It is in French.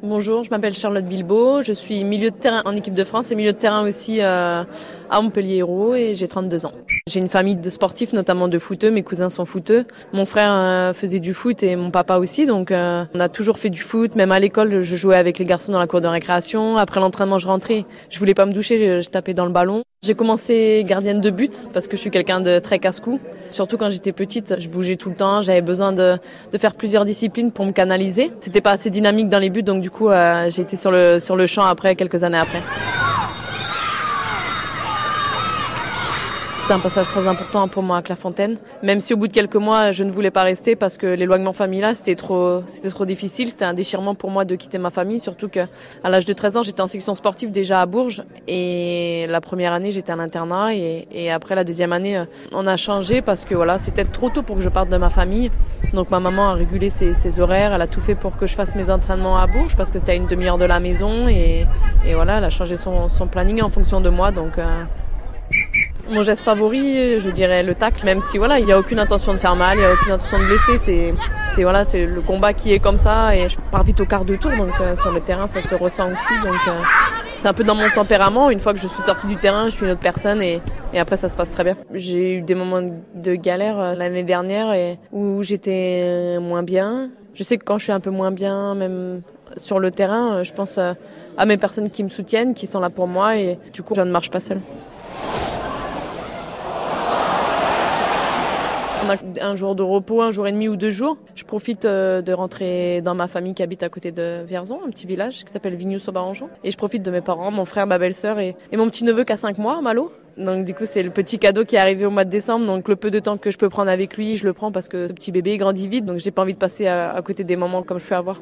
Bonjour, je m'appelle Charlotte Bilbao, je suis milieu de terrain en équipe de France et milieu de terrain aussi euh, à Montpellier Hérault et j'ai 32 ans. J'ai une famille de sportifs, notamment de footeux, mes cousins sont footeux. Mon frère euh, faisait du foot et mon papa aussi, donc euh, on a toujours fait du foot, même à l'école je jouais avec les garçons dans la cour de récréation. Après l'entraînement je rentrais, je voulais pas me doucher, je tapais dans le ballon. J'ai commencé gardienne de but parce que je suis quelqu'un de très casse-cou. Surtout quand j'étais petite, je bougeais tout le temps, j'avais besoin de, faire plusieurs disciplines pour me canaliser. C'était pas assez dynamique dans les buts, donc du coup euh, j'ai été sur le, sur le champ après, quelques années après. C'était un passage très important pour moi à Clairefontaine, même si au bout de quelques mois je ne voulais pas rester parce que l'éloignement familial c'était trop, c'était trop difficile, c'était un déchirement pour moi de quitter ma famille, surtout qu'à l'âge de 13 ans j'étais en section sportive déjà à Bourges. Et la première année j'étais à l'internat. Et, après la deuxième année euh, on a changé parce que voilà c'était trop tôt pour que je parte de ma famille, donc ma maman a régulé ses, horaires, elle a tout fait pour que je fasse mes entraînements à Bourges parce que c'était à une demi-heure de la maison. Et, voilà elle a changé son, son planning en fonction de moi. Donc euh, mon geste favori, je dirais le tacle, même si voilà, il n'y a aucune intention de faire mal, il n'y a aucune intention de blesser. C'est, voilà, c'est le combat qui est comme ça et je pars vite au quart de tour, donc euh, sur le terrain ça se ressent aussi. Donc euh, c'est un peu dans mon tempérament. Une fois que je suis sortie du terrain, je suis une autre personne et, et après ça se passe très bien. J'ai eu des moments de galère euh, l'année dernière et où j'étais moins bien. Je sais que quand je suis un peu moins bien, même sur le terrain, je pense à mes personnes qui me soutiennent, qui sont là pour moi et du coup je ne marche pas seule. Un jour de repos, un jour et demi ou deux jours. Je profite euh, de rentrer dans ma famille qui habite à côté de Vierzon, un petit village qui s'appelle Vignoux sur Barangeon. Et je profite de mes parents, mon frère, ma belle-sœur et, mon petit neveu qui a 5 mois, Malo. Donc du coup c'est le petit cadeau qui est arrivé au mois de décembre. Donc le peu de temps que je peux prendre avec lui, je le prends parce que ce petit bébé grandit vite. Donc j'ai pas envie de passer à, à côté des moments comme je peux avoir.